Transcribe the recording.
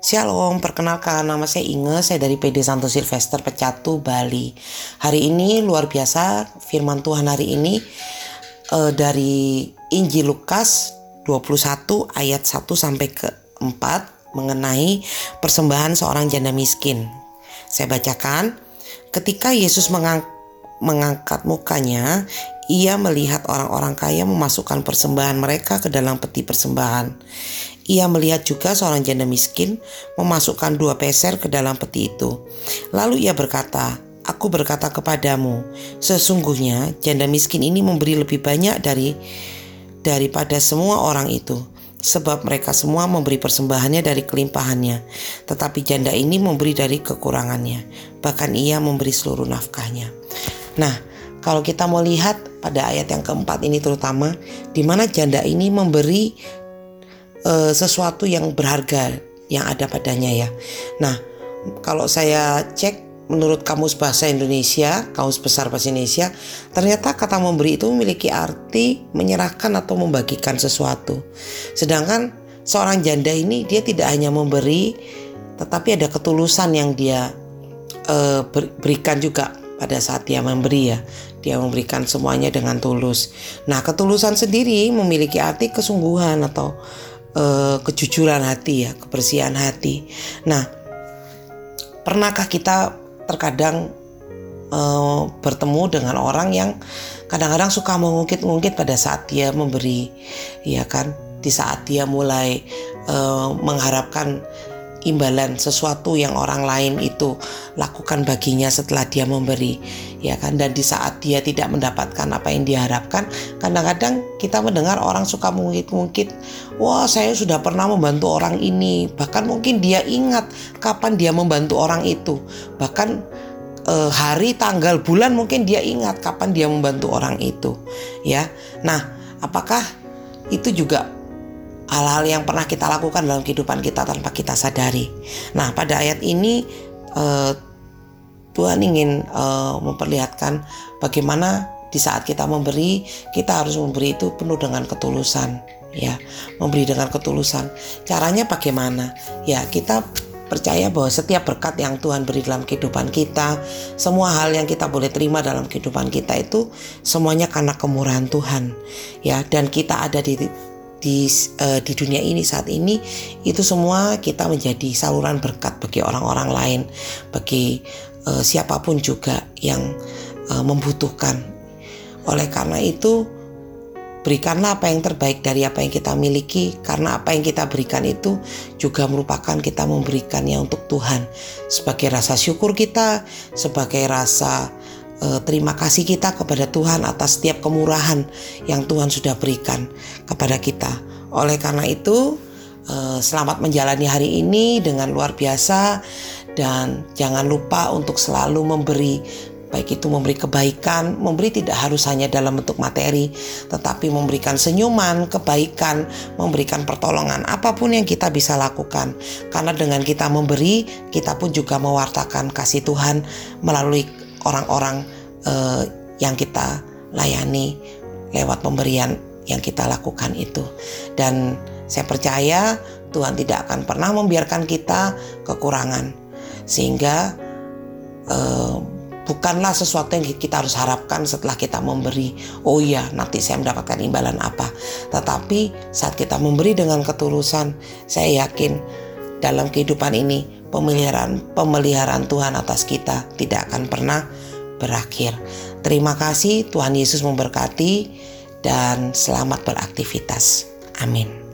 Shalom, perkenalkan nama saya Inge, saya dari PD Santo Silvester Pecatu, Bali. Hari ini luar biasa firman Tuhan hari ini uh, dari Injil Lukas 21 ayat 1 sampai ke 4 mengenai persembahan seorang janda miskin. Saya bacakan, ketika Yesus mengang mengangkat mukanya, ia melihat orang-orang kaya memasukkan persembahan mereka ke dalam peti persembahan. Ia melihat juga seorang janda miskin memasukkan dua peser ke dalam peti itu. Lalu ia berkata, Aku berkata kepadamu, sesungguhnya janda miskin ini memberi lebih banyak dari daripada semua orang itu, sebab mereka semua memberi persembahannya dari kelimpahannya, tetapi janda ini memberi dari kekurangannya, bahkan ia memberi seluruh nafkahnya. Nah, kalau kita mau lihat pada ayat yang keempat ini terutama, di mana janda ini memberi uh, sesuatu yang berharga yang ada padanya ya. Nah, kalau saya cek menurut kamus bahasa Indonesia, kamus besar bahasa Indonesia, ternyata kata memberi itu memiliki arti menyerahkan atau membagikan sesuatu. Sedangkan seorang janda ini dia tidak hanya memberi, tetapi ada ketulusan yang dia uh, berikan juga pada saat dia memberi ya. Dia memberikan semuanya dengan tulus. Nah, ketulusan sendiri memiliki arti kesungguhan atau uh, kejujuran hati ya, kebersihan hati. Nah, pernahkah kita terkadang uh, bertemu dengan orang yang kadang-kadang suka mengungkit-ungkit pada saat dia memberi, ya kan? Di saat dia mulai uh, mengharapkan imbalan sesuatu yang orang lain itu lakukan baginya setelah dia memberi ya kan? Dan di saat dia tidak mendapatkan apa yang diharapkan kadang-kadang kita mendengar orang suka mungkit-mungkit wah saya sudah pernah membantu orang ini. Bahkan mungkin dia ingat kapan dia membantu orang itu. Bahkan eh, hari tanggal bulan mungkin dia ingat kapan dia membantu orang itu ya. Nah apakah itu juga hal-hal yang pernah kita lakukan dalam kehidupan kita tanpa kita sadari. Nah, pada ayat ini uh, Tuhan ingin uh, memperlihatkan bagaimana di saat kita memberi, kita harus memberi itu penuh dengan ketulusan, ya, memberi dengan ketulusan. Caranya bagaimana? Ya, kita percaya bahwa setiap berkat yang Tuhan beri dalam kehidupan kita, semua hal yang kita boleh terima dalam kehidupan kita itu semuanya karena kemurahan Tuhan, ya. Dan kita ada di di uh, di dunia ini saat ini itu semua kita menjadi saluran berkat bagi orang-orang lain, bagi uh, siapa pun juga yang uh, membutuhkan. Oleh karena itu berikanlah apa yang terbaik dari apa yang kita miliki karena apa yang kita berikan itu juga merupakan kita memberikannya untuk Tuhan sebagai rasa syukur kita, sebagai rasa uh, terima kasih kita kepada Tuhan atas setiap kemurahan yang Tuhan sudah berikan kepada kita. Oleh karena itu, uh, selamat menjalani hari ini dengan luar biasa dan jangan lupa untuk selalu memberi baik itu memberi kebaikan, memberi tidak harus hanya dalam bentuk materi, tetapi memberikan senyuman, kebaikan, memberikan pertolongan, apa pun yang kita bisa lakukan. Karena dengan kita memberi, kita pun juga mewartakan kasih Tuhan melalui orang-orang uh, yang kita layani lewat pemberian yang kita lakukan itu. Dan saya percaya Tuhan tidak akan pernah membiarkan kita kekurangan. Sehingga uh, bukanlah sesuatu yang kita harus harapkan setelah kita memberi. Oh iya, nanti saya mendapatkan imbalan apa. Tetapi saat kita memberi dengan ketulusan, saya yakin dalam kehidupan ini pemeliharaan pemeliharaan Tuhan atas kita tidak akan pernah berakhir. Terima kasih, Tuhan Yesus memberkati, dan selamat beraktivitas. Amin.